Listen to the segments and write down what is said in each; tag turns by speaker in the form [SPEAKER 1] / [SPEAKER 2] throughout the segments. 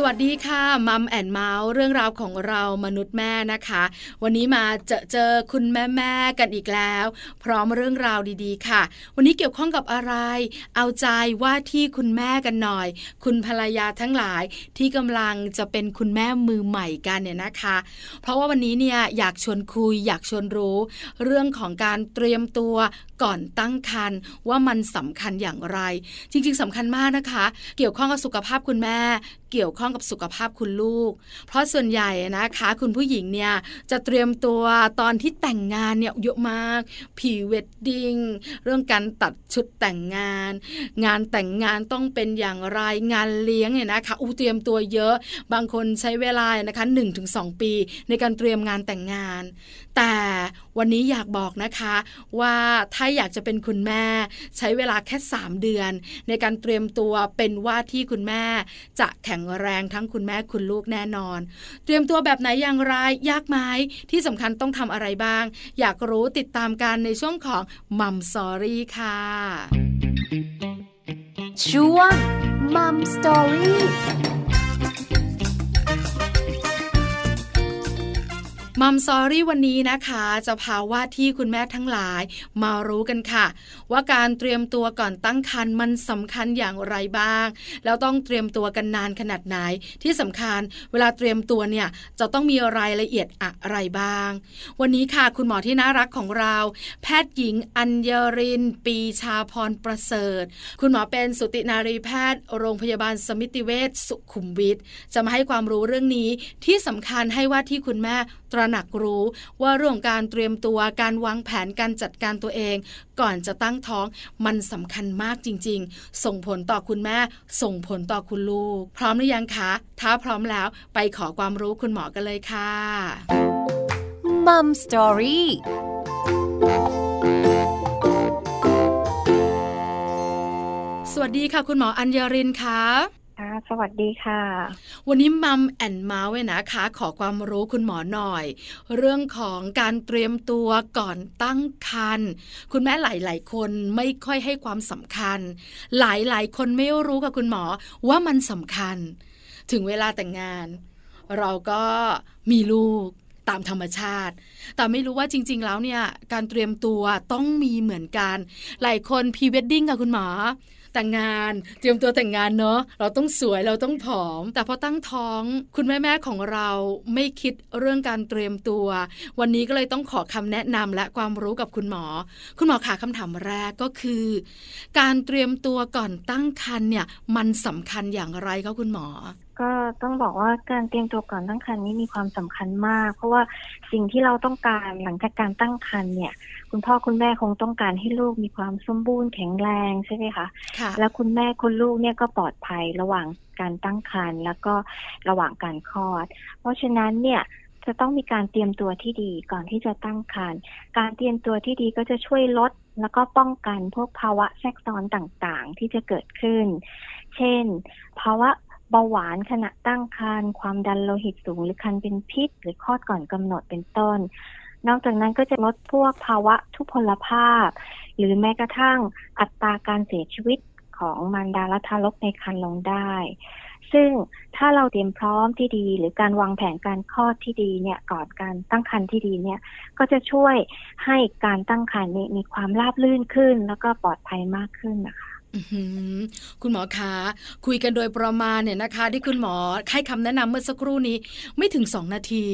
[SPEAKER 1] สวัสดีค่ะมัมแอนเมาส์เรื่องราวของเรามนุษย์แม่นะคะ วันนี้มาเจอเจอคุณแม่แม่กันอีกแล้ว พร้อมเรื่องราวดีๆ ค่ะ วันนี้เกี่ยวข้องกับอะไร เอาใจว่าที่คุณแม่กันหน่อย คุณภรรยาทั้งหลายที่กำลังจะเป็นคุณแม่มือใหม่กันเนี่ยนะคะ เพราะว่าวันนี้เนี่ยอยากชวนคุย อยากชวนรู้ เรื่องของการเตรียมตัวก่อนตั้งครรภ์ว่ามันสำคัญอย่างไร จริง ๆสำคัญมากนะคะ เกี่ยวข้องกับสุขภาพคุณแม่เกี่ยวข้องกับสุขภาพคุณลูก เพราะส่วนใหญ่นะคะ คุณผู้หญิงเนี่ยจะเตรียมตัวตอนที่แต่งงานเนี่ยเยอะมากผีเวดดิ้งเรื่องการตัดชุดแต่งงาน งานแต่งงานต้องเป็นอย่างไร งานเลี้ยงเนี่ยนะคะอู้เตรียมตัวเยอะ บางคนใช้เวลานะคะ1-2 ปี ในการเตรียมงานแต่งงาน แต่วันนี้อยากบอกนะคะว่าถ้าอยากจะเป็นคุณแม่ ใช้เวลาแค่ 3 เดือน ในการเตรียมตัวเป็นว่าที่คุณแม่ จะแข็งแรงทั้งคุณแม่คุณลูกแน่นอน เตรียมตัวแบบไหนอย่างไรยากไหมที่สำคัญต้องทำอะไรบ้าง อยากรู้ติดตามกันในช่วงของมัมสอรี่ค่ะ
[SPEAKER 2] ช่วงมัมสอรี่
[SPEAKER 1] มัมซอรี่วันนี้นะคะ จะพาว่าที่คุณแม่ทั้งหลายมารู้กันค่ะ ว่าการเตรียมตัวก่อนตั้งครรภ์มันสำคัญอย่างไรบ้าง แล้วต้องเตรียมตัวกันนานขนาดไหน ที่สำคัญ เวลาเตรียมตัวเนี่ยจะต้องมีรายละเอียดอะไรบ้าง วันนี้ค่ะคุณหมอที่น่ารักของเรา แพทย์หญิงอัญญริน ปีชาพรประเสริฐ คุณหมอเป็นสุตินารีแพทย์ โรงพยาบาลสมิติเวชสุขุมวิทจะมาให้ความรู้เรื่องนี้ที่สำคัญให้ว่าที่คุณแม่ตระหนักรู้ว่าเรื่องการเตรียมตัวการวางแผนการจัดการตัวเอง ก่อนจะตั้งท้องมันสำคัญมากจริง ๆ ส่งผลต่อคุณแม่ ส่งผลต่อคุณลูก พร้อมหรือยังคะ ถ้าพร้อมแล้วไปขอความรู้คุณหมอกันเลยค่ะ
[SPEAKER 2] มัมสตอรี่
[SPEAKER 1] สวัสดีค่ะ คุณหมออัญญรินค่ะ
[SPEAKER 3] สวัสดีค่ะ
[SPEAKER 1] วันนี้มัมแอนเมาส์นะคะ ขอความรู้คุณหมอหน่อย เรื่องของการเตรียมตัวก่อนตั้งครรภ์คุณแม่หลาย ๆ คนไม่ค่อยให้ความสำคัญ หลาย ๆ คนไม่รู้กับคุณหมอว่ามันสำคัญ ถึงเวลาแต่งงาน เราก็มีลูกตามธรรมชาติ แต่ไม่รู้ว่าจริง ๆ แล้วเนี่ย การเตรียมตัวต้องมีเหมือนกัน หลายคนพรีเวดดิ้งกับคุณหมอ แต่งงาน เตรียมตัวแต่งงานเนอะเราต้องสวยเราต้องผอม แต่พอตั้งท้อง คุณแม่แม่ของเราไม่คิดเรื่องการเตรียมตัว วันนี้ก็เลยต้องขอคำแนะนำและความรู้กับคุณหมอ คุณหมอขาคำถามแรกก็คือ การเตรียมตัวก่อนตั้งครรภ์เนี่ยมันสำคัญอย่างไรคะคุณหมอ
[SPEAKER 3] ก็ต้องบอกว่าการเตรียมตัวก่อนตั้งครรภ์นี้มีความสำคัญมาก เพราะว่าสิ่งที่เราต้องการหลังจากการตั้งครรภ์เนี่ย คุณพ่อคุณแม่คงต้องการให้ลูกมีความสมบูรณ์แข็งแรงใช่ไหมคะ
[SPEAKER 1] คะ
[SPEAKER 3] แล้วคุณแม่คุณลูกเนี่ยก็ปลอดภัยระหว่างการตั้งครรภ์แล้วก็ระหว่างการคลอด เพราะฉะนั้นเนี่ยจะต้องมีการเตรียมตัวที่ดีก่อนที่จะตั้งครรภ์การเตรียมตัวที่ดีก็จะช่วยลดแล้วก็ป้องกันพวกภาวะแทรกซ้อนต่างๆ ที่จะเกิดขึ้น เช่น ภาวะเบาหวานขณะตั้งครรภ์ความดันโลหิตสูง หรือคันเป็นพิษ หรือคลอดก่อนกำหนดเป็นต้น นอกจากนั้นก็จะลดพวกภาวะทุพพลภาพ หรือแม้กระทั่งอัตราการเสียชีวิตของมารดาและทารกในครรภ์ลงได้ ซึ่งถ้าเราเตรียมพร้อมที่ดี หรือการวางแผนการคลอดที่ดีเนี่ยก่อนการตั้งครรภ์ที่ดีเนี่ย ก็จะช่วยให้การตั้งครรภ์นี้มีความราบรื่นขึ้น แล้วก็ปลอดภัยมากขึ้นนะคะ
[SPEAKER 1] คุณหมอคะคุยกันโดยประมาณเนี่ยนะคะ ที่คุณหมอให้คำแนะนำเมื่อสักครู่นี้ไม่ถึงสองนาที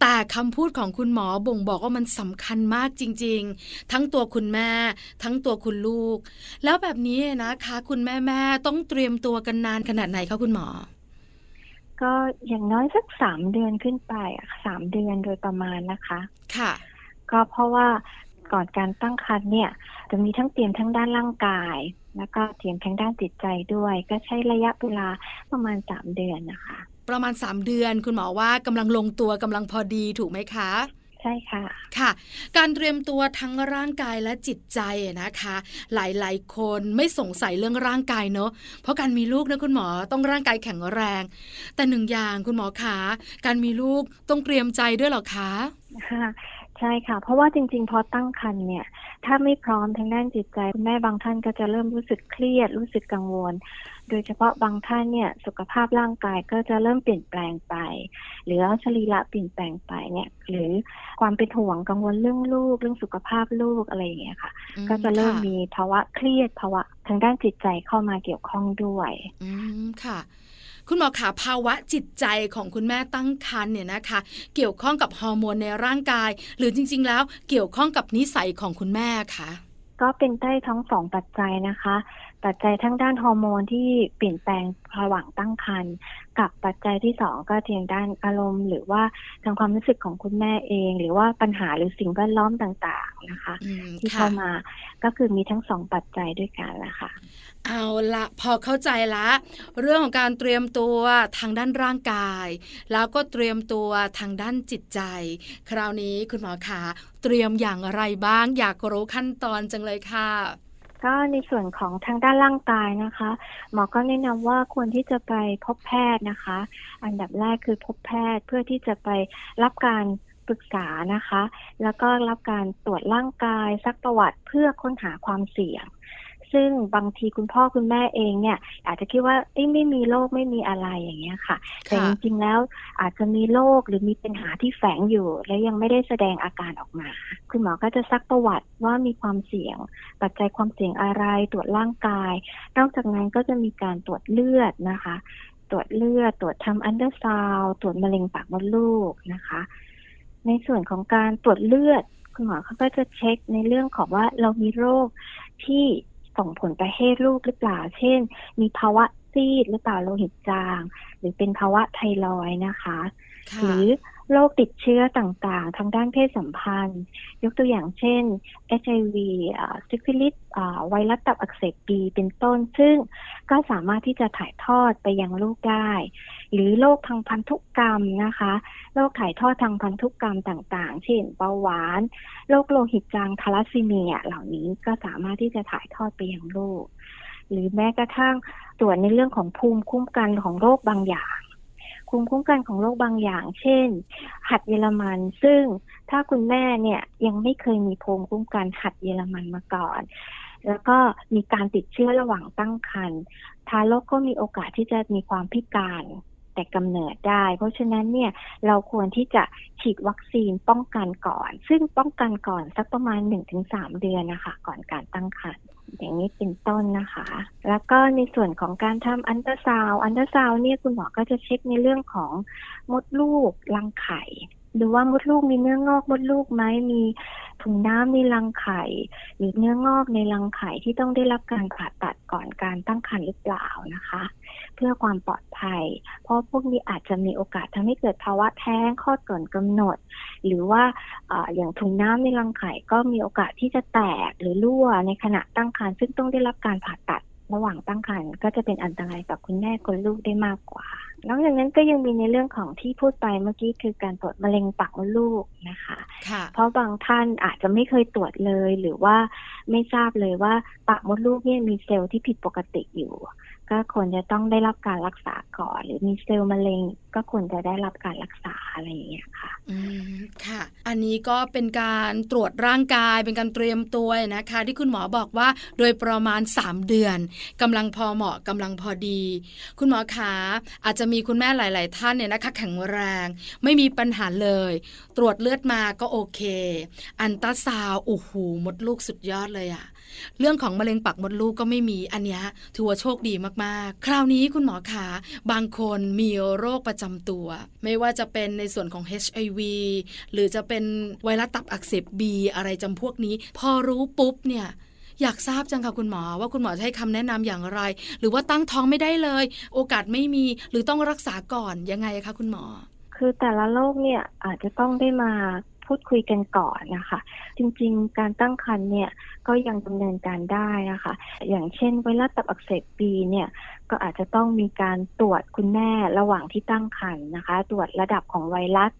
[SPEAKER 1] แต่คำพูดของคุณหมอบ่งบอกว่ามันสำคัญมากจริง ๆ ทั้งตัวคุณแม่ ทั้งตัวคุณลูก แล้วแบบนี้นะคะ คุณแม่แม่ต้องเตรียมตัวกันนานขนาดไหนคะคุณหมอ
[SPEAKER 3] ก็อย่างน้อยสักสามเดือนขึ้นไปสามเดือนโดยประมาณนะคะ
[SPEAKER 1] ค่ะ
[SPEAKER 3] ก็เพราะว่าก่อนการตั้งครรภ์เนี่ย จะมีทั้งเตรียมทั้งด้านร่างกาย แล้วก็เตรียมทั้งด้านจิตใจด้วย ก็ใช้ระยะเวลาประมาณสามเดือนนะคะ
[SPEAKER 1] ประมาณสามเดือนคุณหมอว่ากำลังลงตัวกำลังพอดีถูกไหมคะ
[SPEAKER 3] ใช่ค่ะ
[SPEAKER 1] ค่ะ การเตรียมตัวทั้งร่างกายและจิตใจนะคะ หลายๆ คนไม่สงสัยเรื่องร่างกายเนอะเพราะการมีลูกนะคุณหมอต้องร่างกายแข็งแรง แต่หนึ่งอย่างคุณหมอคะการมีลูกต้องเตรียมใจด้วยหรอคะ
[SPEAKER 3] ค่ะ ใช่ค่ะ เพราะว่าจริง ๆ พอตั้งครรภ์เนี่ย ถ้าไม่พร้อมทางด้านจิตใจคุณแม่บางท่านก็จะเริ่มรู้สึกเครียด รู้สึกกังวล โดยเฉพาะบางท่านเนี่ย สุขภาพร่างกายก็จะเริ่มเปลี่ยนแปลงไป หรือสรีระเปลี่ยนแปลงไปเนี่ย หรือความเป็นห่วงกังวลเรื่องลูก เรื่องสุขภาพลูกอะไรอย่างเงี้ยค่ะ
[SPEAKER 1] อื
[SPEAKER 3] ก็จะเริ่ม
[SPEAKER 1] ค่
[SPEAKER 3] มีภาวะเครียดภาวะทางด้านจิตใจเข้ามาเกี่ยวข้องด้วย
[SPEAKER 1] อืมค่ะ คุณหมอขาภาวะจิตใจของคุณแม่ตั้งครรภ์เนี่ยนะคะ เกี่ยวข้องกับฮอร์โมนในร่างกาย หรือจริง ๆ แล้วเกี่ยวข้องกับนิสัยของคุณแม่คะ
[SPEAKER 3] ก็เป็นได้ทั้งสองปัจจัยนะคะ ปัจจัยทั้งด้านฮอร์โมนที่เปลี่ยนแปลงระหว่างตั้งครรภ์กับปัจจัยที่สองก็ทางด้านอารมณ์ หรือว่าทางความรู้สึกของคุณแม่เอง หรือว่าปัญหาหรือสิ่งแวดล้อมต่างๆนะคะ
[SPEAKER 1] อืม
[SPEAKER 3] ที่
[SPEAKER 1] ค่ะ
[SPEAKER 3] เข้ามาก็คือมีทั้งสองปัจจัยด้วยกันแหละค่ะ
[SPEAKER 1] เอาละพอเข้าใจละ เรื่องของการเตรียมตัวทางด้านร่างกาย แล้วก็เตรียมตัวทางด้านจิตใจ คราวนี้คุณหมอขาเตรียมอย่างไรบ้าง อยากรู้ขั้นตอนจังเลยค่ะ
[SPEAKER 3] ก็ในส่วนของทางด้านร่างกายนะคะ หมอก็แนะนำว่าควรที่จะไปพบแพทย์นะคะ อันดับแรกคือพบแพทย์เพื่อที่จะไปรับการปรึกษานะคะ แล้วก็รับการตรวจร่างกายซักประวัติเพื่อค้นหาความเสี่ยง ซึ่งบางทีคุณพ่อคุณแม่เองเนี่ย อาจจะคิดว่าเอ้ยไม่มีโรคไม่มีอะไรอย่างเงี้ยค่ะ แต่จริงๆแล้วอาจจะมีโรคหรือมีปัญหาที่แฝงอยู่ และยังไม่ได้แสดงอาการออกมา คุณหมอก็จะซักประวัติว่ามีความเสี่ยง ปัจจัยความเสี่ยงอะไรตรวจร่างกาย นอกจากนั้นก็จะมีการตรวจเลือดนะคะ ตรวจเลือดตรวจทำอัลตราซาวด์ตรวจมะเร็งปากมดลูกนะคะ ในส่วนของการตรวจเลือดคุณหมอเขาก็จะเช็คในเรื่องของว่าเรามีโรคที่ ส่งผลประเทศลูกหรือเปล่า เช่น มีภาวะซีดหรือเปล่าโลหิตจาง หรือเป็นภาวะไทรอยด์นะคะ
[SPEAKER 1] คะ
[SPEAKER 3] หรือ โรคติดเชื้อต่างๆ ทางด้านเพศสัมพันธ์ ยกตัวอย่างเช่น HIV ซิฟิลิสไวรัสตับอักเสบบีเป็นต้น ซึ่งก็สามารถที่จะถ่ายทอดไปยังลูกได้ หรือโรคทางพันธุกรรมนะคะโรคถ่ายทอดทางพันธุกรรมต่างๆ เช่นเบาหวานโรคโลหิตจางทาลัสซีเมีย เหล่านี้ก็สามารถที่จะถ่ายทอดไปยังลูกหรือแม้กระทั่งตรวจในเรื่องของภูมิคุ้มกันของโรคบางอย่าง ภูมิคุ้มกันของโรคบางอย่าง เช่น หัดเยอรมัน ซึ่งถ้าคุณแม่เนี่ยยังไม่เคยมีภูมิคุ้มกันหัดเยอรมันมาก่อน แล้วก็มีการติดเชื้อระหว่างตั้งครรภ์ทารกก็มีโอกาสที่จะมีความพิการ แต่กำเนิดได้ เพราะฉะนั้นเนี่ยเราควรที่จะฉีดวัคซีนป้องกันก่อน ซึ่งป้องกันก่อนสักประมาณ 1-3 เดือนนะคะ ก่อนการตั้งครรภ์อย่างนี้เป็นต้นนะคะ แล้วก็ในส่วนของการทำอันตราซาวอันตราซาวเนี่ยคุณหมอก็จะเช็คในเรื่องของมดลูกรังไข่ดูว่ามดลูกมีเนื้องอกมดลูกไหมมีถุงน้ำในรังไข่ หรือเนื้องอกในรังไข่ที่ต้องได้รับการผ่าตัด ก่อนการตั้งครรภ์หรือเปล่านะคะ เพื่อความปลอดภัย เพราะพวกนี้อาจจะมีโอกาสทำให้เกิดภาวะแท้งคลอดก่อนกำหนด หรือว่าออย่างถุงน้ำในรังไข่ก็มีโอกาสที่จะแตกหรือรั่วในขณะตั้งครรภ์ซึ่งต้องได้รับการผ่าตัด ระหว่างตั้งครรภ์ก็จะเป็นอันตรายกับคุณแม่คนลูกได้มากกว่านอกจากนั้นก็ยังมีในเรื่องของที่พูดไปเมื่อกี้คือการตรวจมะเร็งปากมดลูกนะคะ
[SPEAKER 1] คะ
[SPEAKER 3] เพราะบางท่านอาจจะไม่เคยตรวจเลยหรือว่าไม่ทราบเลยว่าปากมดลูกเนี่ยมีเซลล์ที่ผิดปกติอยู่ ก็ควรจะต้องได้รับการรักษาก่อน หรือมีเซลล์มะเร็ง ก็ควรจะได้รับการรักษาอะไรอย่างเงี้ยค่ะ
[SPEAKER 1] อืมค่ะ อันนี้ก็เป็นการตรวจร่างกาย เป็นการเตรียมตัวนะคะ ที่คุณหมอบอกว่าโดยประมาณ 3 เดือนกำลังพอเหมาะกำลังพอดี คุณหมอขาอาจจะมีคุณแม่หลาย ๆ ท่านเนี่ยนะคะ แข็งแรง ไม่มีปัญหาเลย ตรวจเลือดมาก็โอเค อันตราซาวโอ้โหมดลูกสุดยอดเลยอะ เรื่องของมะเร็งปากมดลูกก็ไม่มีอันนี้ถือว่าโชคดีมากๆ คราวนี้คุณหมอขาบางคนมีโรคประจำตัว ไม่ว่าจะเป็นในส่วนของ HIV หรือจะเป็นไวรัสตับอักเสบบีอะไรจำพวกนี้ พอรู้ปุ๊บเนี่ยอยากทราบจังค่ะคุณหมอว่าคุณหมอจะให้คำแนะนำอย่างไร หรือว่าตั้งท้องไม่ได้เลย โอกาสไม่มีหรือต้องรักษาก่อนยังไงคะคุณหมอ
[SPEAKER 3] คือแต่ละโรคเนี่ยอาจจะต้องได้มา พูดคุยกันก่อนนะคะ จริงๆ การตั้งครรภ์เนี่ยก็ยังดำเนินการได้นะคะ อย่างเช่นไวรัสตับอักเสบบีเนี่ยก็อาจจะต้องมีการตรวจคุณแม่ระหว่างที่ตั้งครรภ์นะคะ ตรวจระดับของไวรัส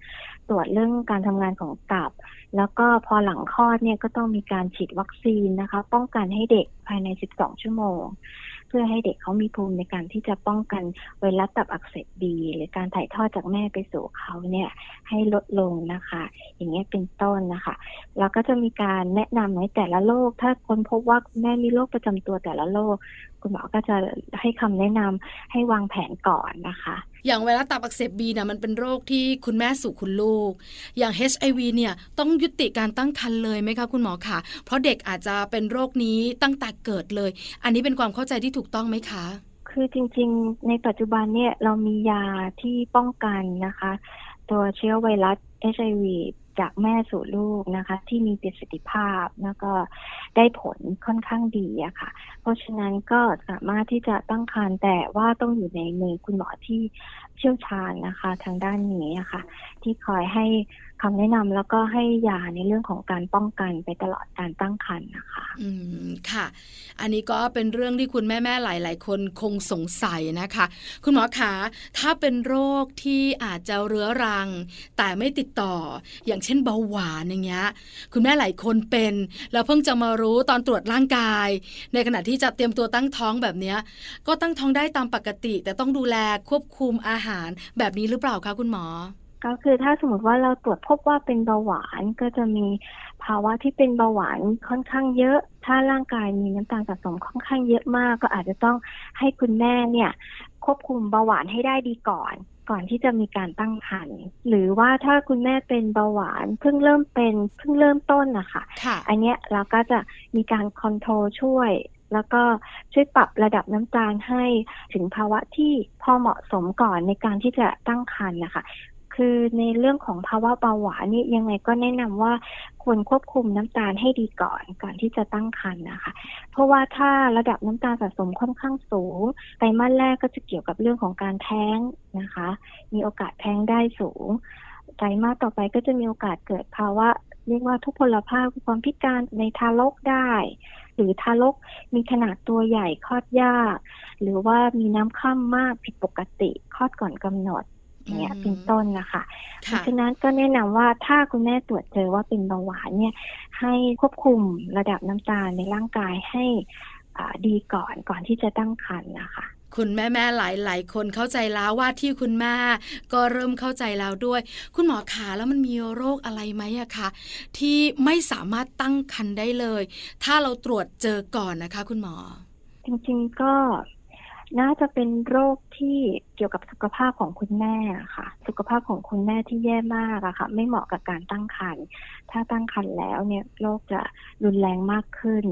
[SPEAKER 3] ตรวจเรื่องการทำงานของตับ แล้วก็พอหลังคลอดเนี่ยก็ต้องมีการฉีดวัคซีนนะคะ ป้องกันให้เด็กภายใน 12 ชั่วโมง เพื่อให้เด็กเขามีภูมิในการที่จะป้องกันไวรัสตับอักเสบบีหรือการถ่ายทอดจากแม่ไปสู่เขาเนี่ยให้ลดลงนะคะ อย่างเงี้ยเป็นต้นนะคะ แล้วก็จะมีการแนะนำในแต่ละโรคถ้าคนพบว่าแม่มีโรคประจำตัวแต่ละโรคคุณหมอก็จะให้คำแนะนำให้วางแผนก่อนนะคะ
[SPEAKER 1] อย่างเวลาตับอักเสบบีเนี่ยมันเป็นโรคที่คุณแม่สู่คุณลูก อย่าง HIV เนี่ยต้องยุติการตั้งครรภ์เลยไหมคะคุณหมอคะ เพราะเด็กอาจจะเป็นโรคนี้ตั้งแต่เกิดเลย อันนี้เป็นความเข้าใจที่ถูกต้องไหมคะ
[SPEAKER 3] คือจริงๆ ในปัจจุบันเนี่ยเรามียาที่ป้องกันนะคะ ตัวเชื้อไวรัส HIV จากแม่สู่ลูกนะคะ ที่มีประสิทธิภาพแล้วก็ได้ผลค่อนข้างดีอะค่ะ เพราะฉะนั้นก็สามารถที่จะตั้งครรภ์แต่ว่าต้องอยู่ในมือคุณหมอที่เชี่ยวชาญนะคะ ทางด้านนี้อะค่ะ ที่คอยให้ คำแนะนำแล้วก็ให้ยาในเรื่องของการป้องกันไปตลอดการตั้งครรภ์นะคะ
[SPEAKER 1] อืมค่ะ อันนี้ก็เป็นเรื่องที่คุณแม่ๆหลาย ๆ คนคงสงสัยนะคะ คุณหมอคะถ้าเป็นโรคที่อาจจะเรื้อรัง แต่ไม่ติดต่อ อย่างเช่นเบาหวานอย่างเงี้ยคุณแม่หลายคนเป็นแล้วเพิ่งจะมารู้ตอนตรวจร่างกาย ในขณะที่จะเตรียมตัวตั้งท้องแบบเนี้ย ก็ตั้งท้องได้ตามปกติ แต่ต้องดูแลควบคุมอาหารแบบนี้หรือเปล่าคะคุณหมอ
[SPEAKER 3] ก็คือถ้าสมมติว่าเราตรวจพบว่าเป็นเบาหวานก็จะมีภาวะที่เป็นเบาหวานค่อนข้างเยอะ ถ้าร่างกายมีน้ำตาลสะสมค่อนข้างเยอะมาก ก็อาจจะต้องให้คุณแม่เนี่ย ควบคุมเบาหวานให้ได้ดีก่อน ก่อนที่จะมีการตั้งครรภ์หรือว่าถ้าคุณแม่เป็นเบาหวานเพิ่งเริ่มเป็นเพิ่งเริ่มต้นนะคะ
[SPEAKER 1] ค่ะ
[SPEAKER 3] อันเนี้ยเราก็จะมีการคอนโทรลช่วยแล้วก็ช่วยปรับระดับน้ำตาลให้ถึงภาวะที่พอเหมาะสมก่อนในการที่จะตั้งครรภ์นะคะ คือในเรื่องของภาวะเบาหวานนี่ยังไงก็แนะนำว่าควรควบคุมน้ำตาลให้ดีก่อนก่อนที่จะตั้งครรภ์นะคะ เพราะว่าถ้าระดับน้ำตาลสะสมค่อนข้างสูงไตรมาสแรกก็จะเกี่ยวกับเรื่องของการแท้งนะคะ มีโอกาสแท้งได้สูงไตรมาสต่อไปก็จะมีโอกาสเกิดภาวะเรียกว่าทุพพลภาพความพิการในทารกได้ หรือทารกมีขนาดตัวใหญ่คลอดยาก หรือว่ามีน้ำข้ามมากผิดปกติคลอดก่อนกำหนด นี่ย
[SPEAKER 1] อืม
[SPEAKER 3] เป็นต้นนะคะเพ
[SPEAKER 1] ค่ะ
[SPEAKER 3] ราะฉะนั้นก็แนะนำว่าถ้าคุณแม่ตรวจเจอว่าเป็นเบาหวานเนี่ย ให้ควบคุมระดับน้ำตาลในร่างกายให้อ่าดีก่อนก่อนที่จะตั้งครรภ์นะคะ
[SPEAKER 1] คุณแม่แม่หลายหลายๆคนเข้าใจแล้วว่าที่คุณแม่ก็เริ่มเข้าใจแล้วด้วย คุณหมอขาแล้วมันมีโรคอะไรไหมอะคะที่ไม่สามารถตั้งครรภ์ได้เลย ถ้าเราตรวจเจอก่อนนะคะ คุณหมอ
[SPEAKER 3] จริงๆก็ น่าจะเป็นโรคที่เกี่ยวกับสุขภาพของคุณแม่อะค่ะ สุขภาพของคุณแม่ที่แย่มากอะค่ะ ไม่เหมาะกับการตั้งครรภ์ถ้าตั้งครรภ์แล้วเนี่ยโรคจะรุนแรงมากขึ้น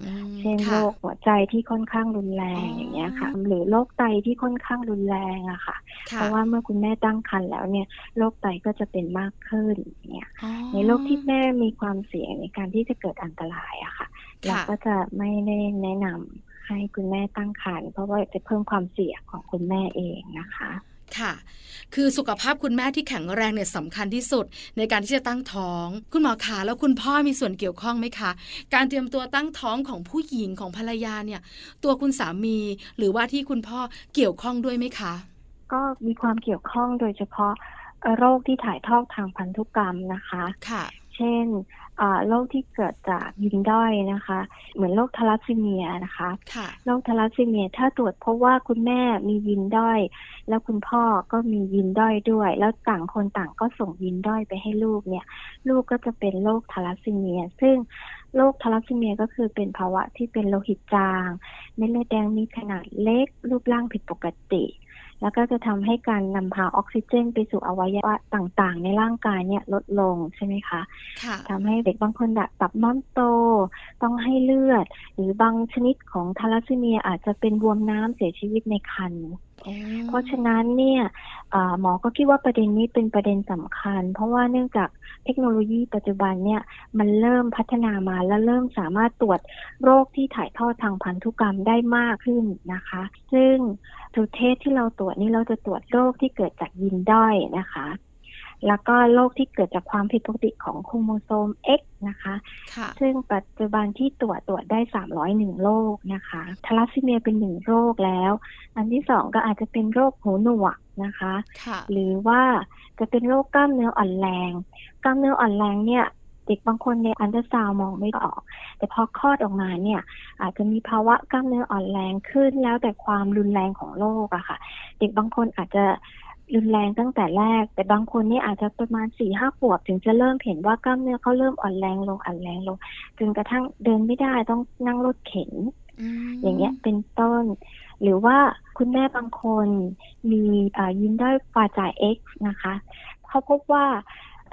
[SPEAKER 1] อืม
[SPEAKER 3] เช่น
[SPEAKER 1] ค่ะ
[SPEAKER 3] โรคหัวใจที่ค่อนข้างรุนแรง
[SPEAKER 1] อ๋อ
[SPEAKER 3] อ
[SPEAKER 1] อย่าง
[SPEAKER 3] เงี้ยค่ะ หรือโรคไตที่ค่อนข้างรุนแรงอะค่ะ
[SPEAKER 1] ค่ะ
[SPEAKER 3] เพราะว่าเมื่อคุณแม่ตั้งครรภ์แล้วเนี่ยโรคไตก็จะเป็นมากขึ้นอย่างเนี่ย
[SPEAKER 1] อ๋อ
[SPEAKER 3] ในโรคที่แม่มีความเสี่ยงในการที่จะเกิดอันตรายอะค่ะเรา
[SPEAKER 1] ค่ะ
[SPEAKER 3] ก็จะไม่ได้แนะนำ ให้คุณแม่ตั้งครรภ์เพราะว่าจะเพิ่มความเสี่ยงของคุณแม่เองนะคะ
[SPEAKER 1] ค่ะ คือสุขภาพคุณแม่ที่แข็งแรงเนี่ยสำคัญที่สุด ในการที่จะตั้งท้อง คุณหมอขาแล้วคุณพ่อมีส่วนเกี่ยวข้องไหมคะ การเตรียมตัวตั้งท้องของผู้หญิงของภรรยาเนี่ย ตัวคุณสามีหรือว่าที่คุณพ่อเกี่ยวข้องด้วยไหมคะ
[SPEAKER 3] ก็มีความเกี่ยวข้องโดยเฉพาะเอ่อโรคที่ถ่ายทอดทางพันธุกรรมนะคะ
[SPEAKER 1] ค่ะ
[SPEAKER 3] เช่นอ่าโรคที่เกิดจากยินด้อยนะคะ เหมือนโรคทาลัสซีเมียนะคะ
[SPEAKER 1] ค่ะ
[SPEAKER 3] โรคทาลัสซีเมีย ถ้าตรวจพบว่าคุณแม่มียินด้อย แล้วคุณพ่อก็มียินด้อยด้วย แล้วต่างคนต่างก็ส่งยินด้อยไปให้ลูกเนี่ย ลูกก็จะเป็นโรคทาลัสซีเมีย ซึ่งโรคทาลัสซีเมียก็คือเป็นภาวะที่เป็นโลหิตจางเม็ดเลือดแดงมีขนาดเล็ก รูปร่างผิดปกติ แล้วก็จะทำให้การนำพาออกซิเจน ไปสู่อวัยวะต่างๆ ในร่างกายเนี่ยลดลงใช่ไหมคะ
[SPEAKER 1] ค่ะ
[SPEAKER 3] ทำให้เด็กบางคนแบบตับม้อนโต ต้องให้เลือด หรือบางชนิดของทาลัสซีเมียอาจจะเป็นบวมน้ำเสียชีวิตในครรภ์ เพราะฉะนั้นเนี่ยหมอก็คิดว่าประเด็นนี้เป็นประเด็นสำคัญ เพราะว่าเนื่องจากเทคโนโลยีปัจจุบันเนี่ยมันเริ่มพัฒนามาและเริ่มสามารถตรวจโรคที่ถ่ายทอดทางพันธุกรรมได้มากขึ้นนะคะ ซึ่งตัว test ที่เราตรวจนี่เราจะตรวจโรคที่เกิดจากยีนด้อยนะคะ แล้วก็โรคที่เกิดจากความผิดปกติของโครโมโซม X นะคะ
[SPEAKER 1] ค่ะ
[SPEAKER 3] ซึ่งปัจจุบันที่ตรวจตรวจได้ 301 โรคนะคะธาลัสซีเมียเป็นหนึ่งโรคแล้ว อันที่สองก็อาจจะเป็นโรคหูหนวกนะคะ
[SPEAKER 1] ค่ะ
[SPEAKER 3] หรือว่าจะเป็นโรคกล้ามเนื้ออ่อนแรง กล้ามเนื้ออ่อนแรงเนี่ยเด็กบางคนในอันเดอร์ซาวมองไม่ออก แต่พอคลอดออกมาเนี่ย อาจจะมีภาวะกล้ามเนื้ออ่อนแรงขึ้นแล้วแต่ความรุนแรงของโรคอะค่ะ เด็กบางคนอาจจะ รุนแรงตั้งแต่แรก แต่บางคนนี่อาจจะประมาณสี่ห้าขวบ ถึงจะเริ่มเห็นว่ากล้ามเนื้อเขาเริ่มอ่อนแรงลงอ่อนแรงลงจนกระทั่งเดินไม่ได้ต้องนั่งรถเข็น อย่างเงี้ยเป็นต้น หรือว่าคุณแม่บางคนมียินได้ฟาจ่าย X นะคะเขาพบว่า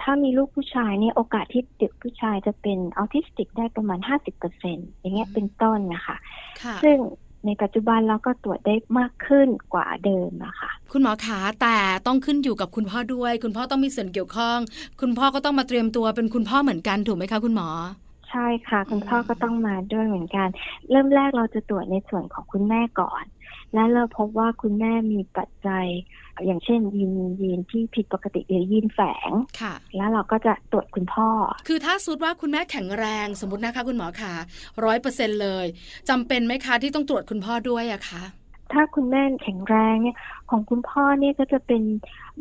[SPEAKER 3] ถ้ามีลูกผู้ชายเนี่ยโอกาสที่เด็กผู้ชายจะเป็นออทิสติกได้ประมาณ 50%อย่างเงี้ยเป็นต้นนะคะ ซึ่ง ในปัจจุบันเราก็ตรวจได้มากขึ้นกว่าเดิมนะคะ
[SPEAKER 1] คุณหมอคะแต่ต้องขึ้นอยู่กับคุณพ่อด้วย คุณพ่อต้องมีส่วนเกี่ยวข้อง คุณพ่อก็ต้องมาเตรียมตัวเป็นคุณพ่อเหมือนกันถูกไหมคะคุณหมอ
[SPEAKER 3] ใช่ค่ะ คุณพ่อก็ต้องมาด้วยเหมือนกัน เริ่มแรกเราจะตรวจในส่วนของคุณแม่ก่อน และเราพบว่าคุณแม่มีปัจจัย อย่างเช่นยีนยีนที่ผิดปกติหรือยีนแฝง
[SPEAKER 1] ค่ะ
[SPEAKER 3] แล้วเราก็จะตรวจคุณพ่อ
[SPEAKER 1] คือถ้าสุดว่าคุณแม่แข็งแรงสมมตินะคะ คุณหมอคะร้อยเปอร์เซ็นเลยจำเป็นไหมคะที่ต้องตรวจคุณพ่อด้วยอะคะ
[SPEAKER 3] ถ้าคุณแม่แข็งแรงเนี่ยของคุณพ่อเนี่ยก็จะเป็น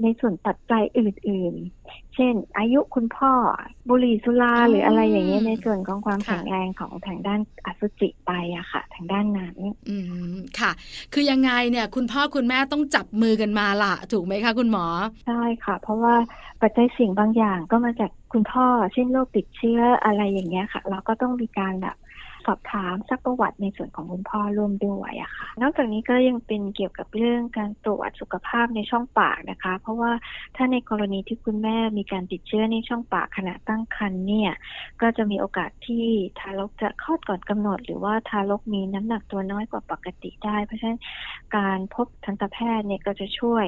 [SPEAKER 3] ในส่วนปัจจัยอื่น ๆ เช่น อายุคุณพ่อบุหรี่สุราหรืออะไรอย่างเงี้ยในส่วนของความแข็งแรงของทางด้านอสุจิไปอะค่ะ ทางด้านนั้น
[SPEAKER 1] อืมค่ะ คือยังไงเนี่ยคุณพ่อคุณแม่ต้องจับมือกันมาละถูกไหมคะคุณหมอ
[SPEAKER 3] ใช่ค่ะ เพราะว่าปัจจัยเสี่ยงบางอย่างก็มาจากคุณพ่อเช่นโรคติดเชื้ออะไรอย่างเงี้ยค่ะ เราก็ต้องมีการแบบ สอบถามซักประวัติในส่วนของคุณพ่อร่วมด้วยอะค่ะ นอกจากนี้ก็ยังเป็นเกี่ยวกับเรื่องการตรวจสุขภาพในช่องปากนะคะ เพราะว่าถ้าในกรณีที่คุณแม่มีการติดเชื้อในช่องปากขณะตั้งครรภ์เนี่ยก็จะมีโอกาสที่ทารกจะคลอดก่อนกำหนด หรือว่าทารกมีน้ำหนักตัวน้อยกว่าปกติได้ เพราะฉะนั้นการพบทันตแพทย์เนี่ยก็จะช่วย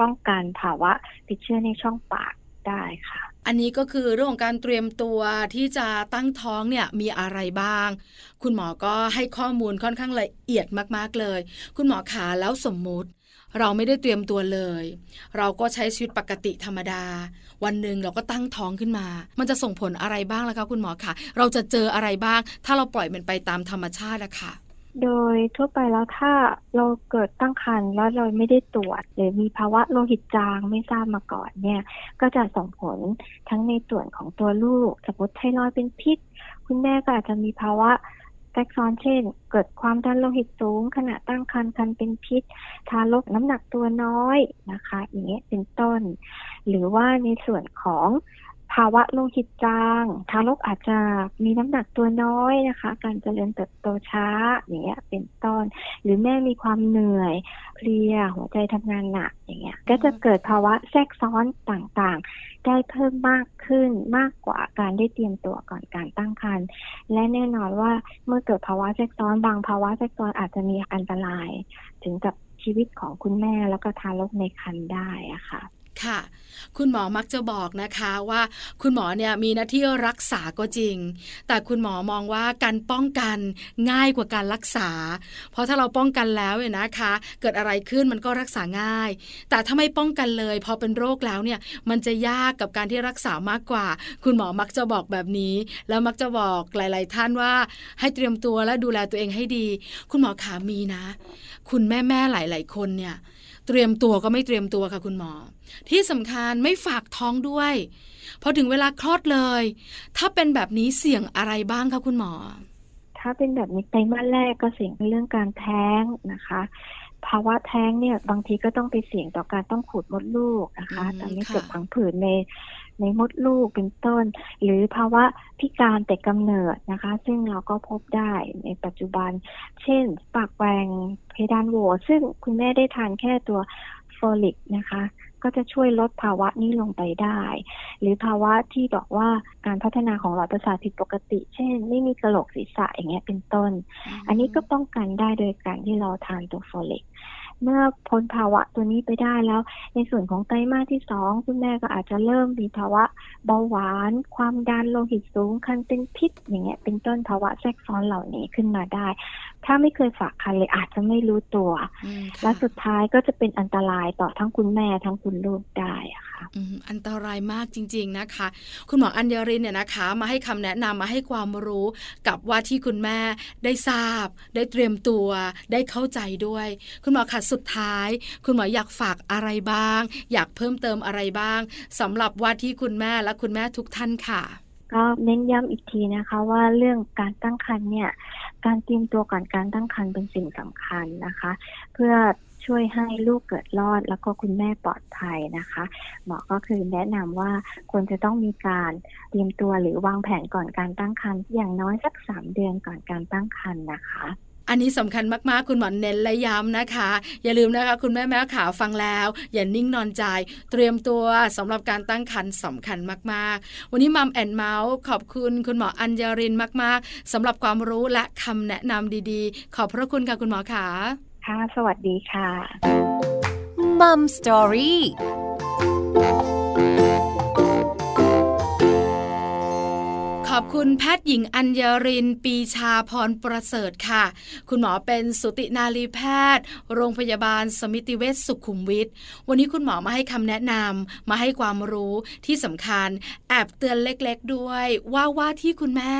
[SPEAKER 3] ป้องกันภาวะติดเชื้อในช่องปากได้ค่ะ
[SPEAKER 1] อันนี้ก็คือเรื่องของการเตรียมตัวที่จะตั้งท้องเนี่ยมีอะไรบ้าง คุณหมอก็ให้ข้อมูลค่อนข้างละเอียดมากๆเลย คุณหมอขาแล้วสมมุติเราไม่ได้เตรียมตัวเลย เราก็ใช้ชีวิตปกติธรรมดา วันหนึ่งเราก็ตั้งท้องขึ้นมา มันจะส่งผลอะไรบ้างล่ะคะคุณหมอคะเราจะเจออะไรบ้าง ถ้าเราปล่อยมันไปตามธรรมชาติอะค่ะ
[SPEAKER 3] โดยทั่วไปแล้วถ้าเราเกิดตั้งครรภ์แล้วเราไม่ได้ตรวจ หรือมีภาวะโลหิตจางไม่ทราบมาก่อนเนี่ย ก็จะส่งผลทั้งในส่วนของตัวลูก สมมติไทรอยเป็นพิษ คุณแม่ก็อาจจะมีภาวะแทรกซ้อนเช่น เกิดความดันโลหิตสูง ขณะตั้งครรภ์คันเป็นพิษ ทารกน้ำหนักตัวน้อยนะคะ อย่างเงี้ยเป็นต้น หรือว่าในส่วนของาวะโลหิตจางทารกอาจจะมีน้ำหนักตัวน้อยนะคะ การเจริญเติบโตช้าอย่างเงี้ยเป็นต้น หรือแม่มีความเหนื่อยเพลียหัวใจทำงานหนักอย่างเงี้ยก็จะเกิดภาวะแทรกซ้อนต่างๆ ได้เพิ่มมากขึ้นมากกว่าการได้เตรียมตัวก่อนการตั้งครรภ์และแน่นอนว่าเมื่อเกิดภาวะแทรกซ้อนบางภาวะแทรกซ้อนอาจจะมีอันตราย ถึงกับชีวิตของคุณแม่แล้วก็ทารกในครรภ์ได้อะค่ะ
[SPEAKER 1] ค่ะ คุณหมอมักจะบอกนะคะว่า คุณหมอเนี่ยมีหน้าที่รักษาก็จริง แต่คุณหมอมองว่าการป้องกันง่ายกว่าการรักษา เพราะถ้าเราป้องกันแล้วเนี่ยนะคะ เกิดอะไรขึ้นมันก็รักษาง่าย แต่ถ้าไม่ป้องกันเลย พอเป็นโรคแล้วเนี่ยมันจะยากกับการที่รักษามากกว่า คุณหมอมักจะบอกแบบนี้ แล้วมักจะบอกหลาย ๆ ท่านว่าให้เตรียมตัวและดูแลตัวเองให้ดี คุณหมอขามีนะ คุณแม่ ๆ หลาย ๆ คนเนี่ย เตรียมตัวก็ไม่เตรียมตัวค่ะคุณหมอ ที่สำคัญไม่ฝากท้องด้วยพอถึงเวลาคลอดเลย ถ้าเป็นแบบนี้เสี่ยงอะไรบ้างคะคุณหมอ
[SPEAKER 3] ถ้าเป็นแบบนี้ไตรมาสแรกก็เสี่ยงเรื่องการแท้งนะคะภาวะแท้งเนี่ยบางทีก็ต้องไปเสี่ยงต่อการต้องขูดมดลูกนะคะทำให้เกิดผังผืดใน ในมดลูกเป็นต้น หรือภาวะพิการแต่กำเนิดนะคะ ซึ่งเราก็พบได้ในปัจจุบัน เช่น ปากแหวงเพดานโหวซึ่งคุณแม่ได้ทานแค่ตัวโฟลิกนะคะก็จะช่วยลดภาวะนี้ลงไปได้ หรือภาวะที่บอกว่าการพัฒนาของหลอดประสาทผิดปกติ เช่น ไม่มีกระโหลกศีรษะอย่างเงี้ยเป็นต้น อันนี้ก็ป้องกันได้โดยการที่เราทานตัวโฟลิก เมื่อพ้นภาวะตัวนี้ไปได้แล้ว ในส่วนของไตรมาสที่สองคุณแม่ก็อาจจะเริ่มมีภาวะเบาหวาน ความดันโลหิตสูงคันเป็นพิษอย่างเงี้ยเป็นต้นภาวะแทรกซ้อนเหล่านี้ขึ้นมาได้ ถ้าไม่เคยฝากคันเลยอาจจะไม่รู้ตัว และสุดท้ายก็จะเป็นอันตรายต่อทั้งคุณแม่ทั้งคุณลูกได้อะค่ะ
[SPEAKER 1] อันตรายมากจริง ๆนะคะ คุณหมออัญญรินเนี่ยนะคะ มาให้คำแนะนำมาให้ความรู้กับว่าที่คุณแม่ได้ทราบ ได้เตรียมตัว ได้เข้าใจด้วย คุณหมอค่ะสุดท้าย คุณหมออยากฝากอะไรบ้าง อยากเพิ่มเติมอะไรบ้างสำหรับว่าที่คุณแม่และคุณแม่ทุกท่านค่ะ
[SPEAKER 3] ก็เน้นย้ำอีกทีนะคะ ว่าเรื่องการตั้งครรภ์เนี่ย การเตรียมตัวก่อนการตั้งครรภ์เป็นสิ่งสำคัญนะคะ เพื่อช่วยให้ลูกเกิดรอดแล้วก็คุณแม่ปลอดภัยนะคะ หมอก็คือแนะนำว่าควรจะต้องมีการเตรียมตัวหรือวางแผนก่อนการตั้งครรภ์อย่างน้อยสักสามเดือนก่อนการตั้งครรภ์นะคะ
[SPEAKER 1] อันนี้สำคัญมากๆ คุณหมอเน้นและย้ำนะคะ อย่าลืมนะคะ คุณแม่แม่ขาฟังแล้ว อย่านิ่งนอนใจ เตรียมตัวสำหรับการตั้งครรภ์สำคัญมากๆ วันนี้มัมแอนเมาส์ขอบคุณคุณหมออัญญารินมากๆสำหรับความรู้และคำแนะนำดีๆ ขอบพระคุณค่ะคุณหมอขา
[SPEAKER 3] ค่ะ สวัสดีค่ะ
[SPEAKER 2] มัมสตอรี่
[SPEAKER 1] อบคุณแพทย์หญิงอัญญริน ปีชาพรประเสริฐค่ะ คุณหมอเป็นสุตินารีแพทย์ โรงพยาบาลสมิติเวชสุขุมวิทวันนี้คุณหมอมาให้คำแนะนำมาให้ความรู้ที่สำคัญ แอบเตือนเล็กๆด้วย ว่าว่าที่คุณแม่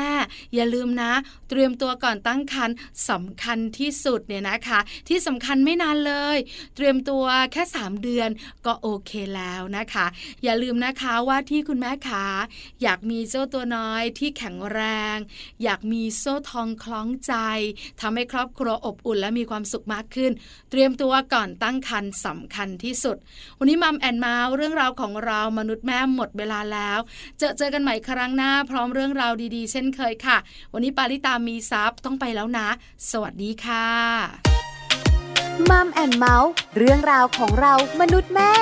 [SPEAKER 1] อย่าลืมนะ เตรียมตัวก่อนตั้งครรภ์สำคัญที่สุดเนี่ยนะคะ ที่สำคัญไม่นานเลย เตรียมตัวแค่ 3 เดือนก็โอเคแล้วนะคะ อย่าลืมนะคะว่าที่คุณแม่ขาอยากมีเจ้าตัวน้อยที่แข็งแรง อยากมีโซ่ทองคล้องใจทำให้ครอบครัวอบอุ่นและมีความสุขมากขึ้น เตรียมตัวก่อนตั้งครรภ์สำคัญที่สุด วันนี้มัมแอนเมาส์เรื่องราวของเรามนุษย์แม่หมดเวลาแล้ว เจอเจอกันใหม่ครั้งหน้าพร้อมเรื่องราวดีๆ เช่นเคยค่ะ วันนี้ปาริตามีซัพ์ต้องไปแล้วนะ สวัสดีค่ะ
[SPEAKER 2] มัมแอนเมาส์เรื่องราวของเรามนุษย์แม่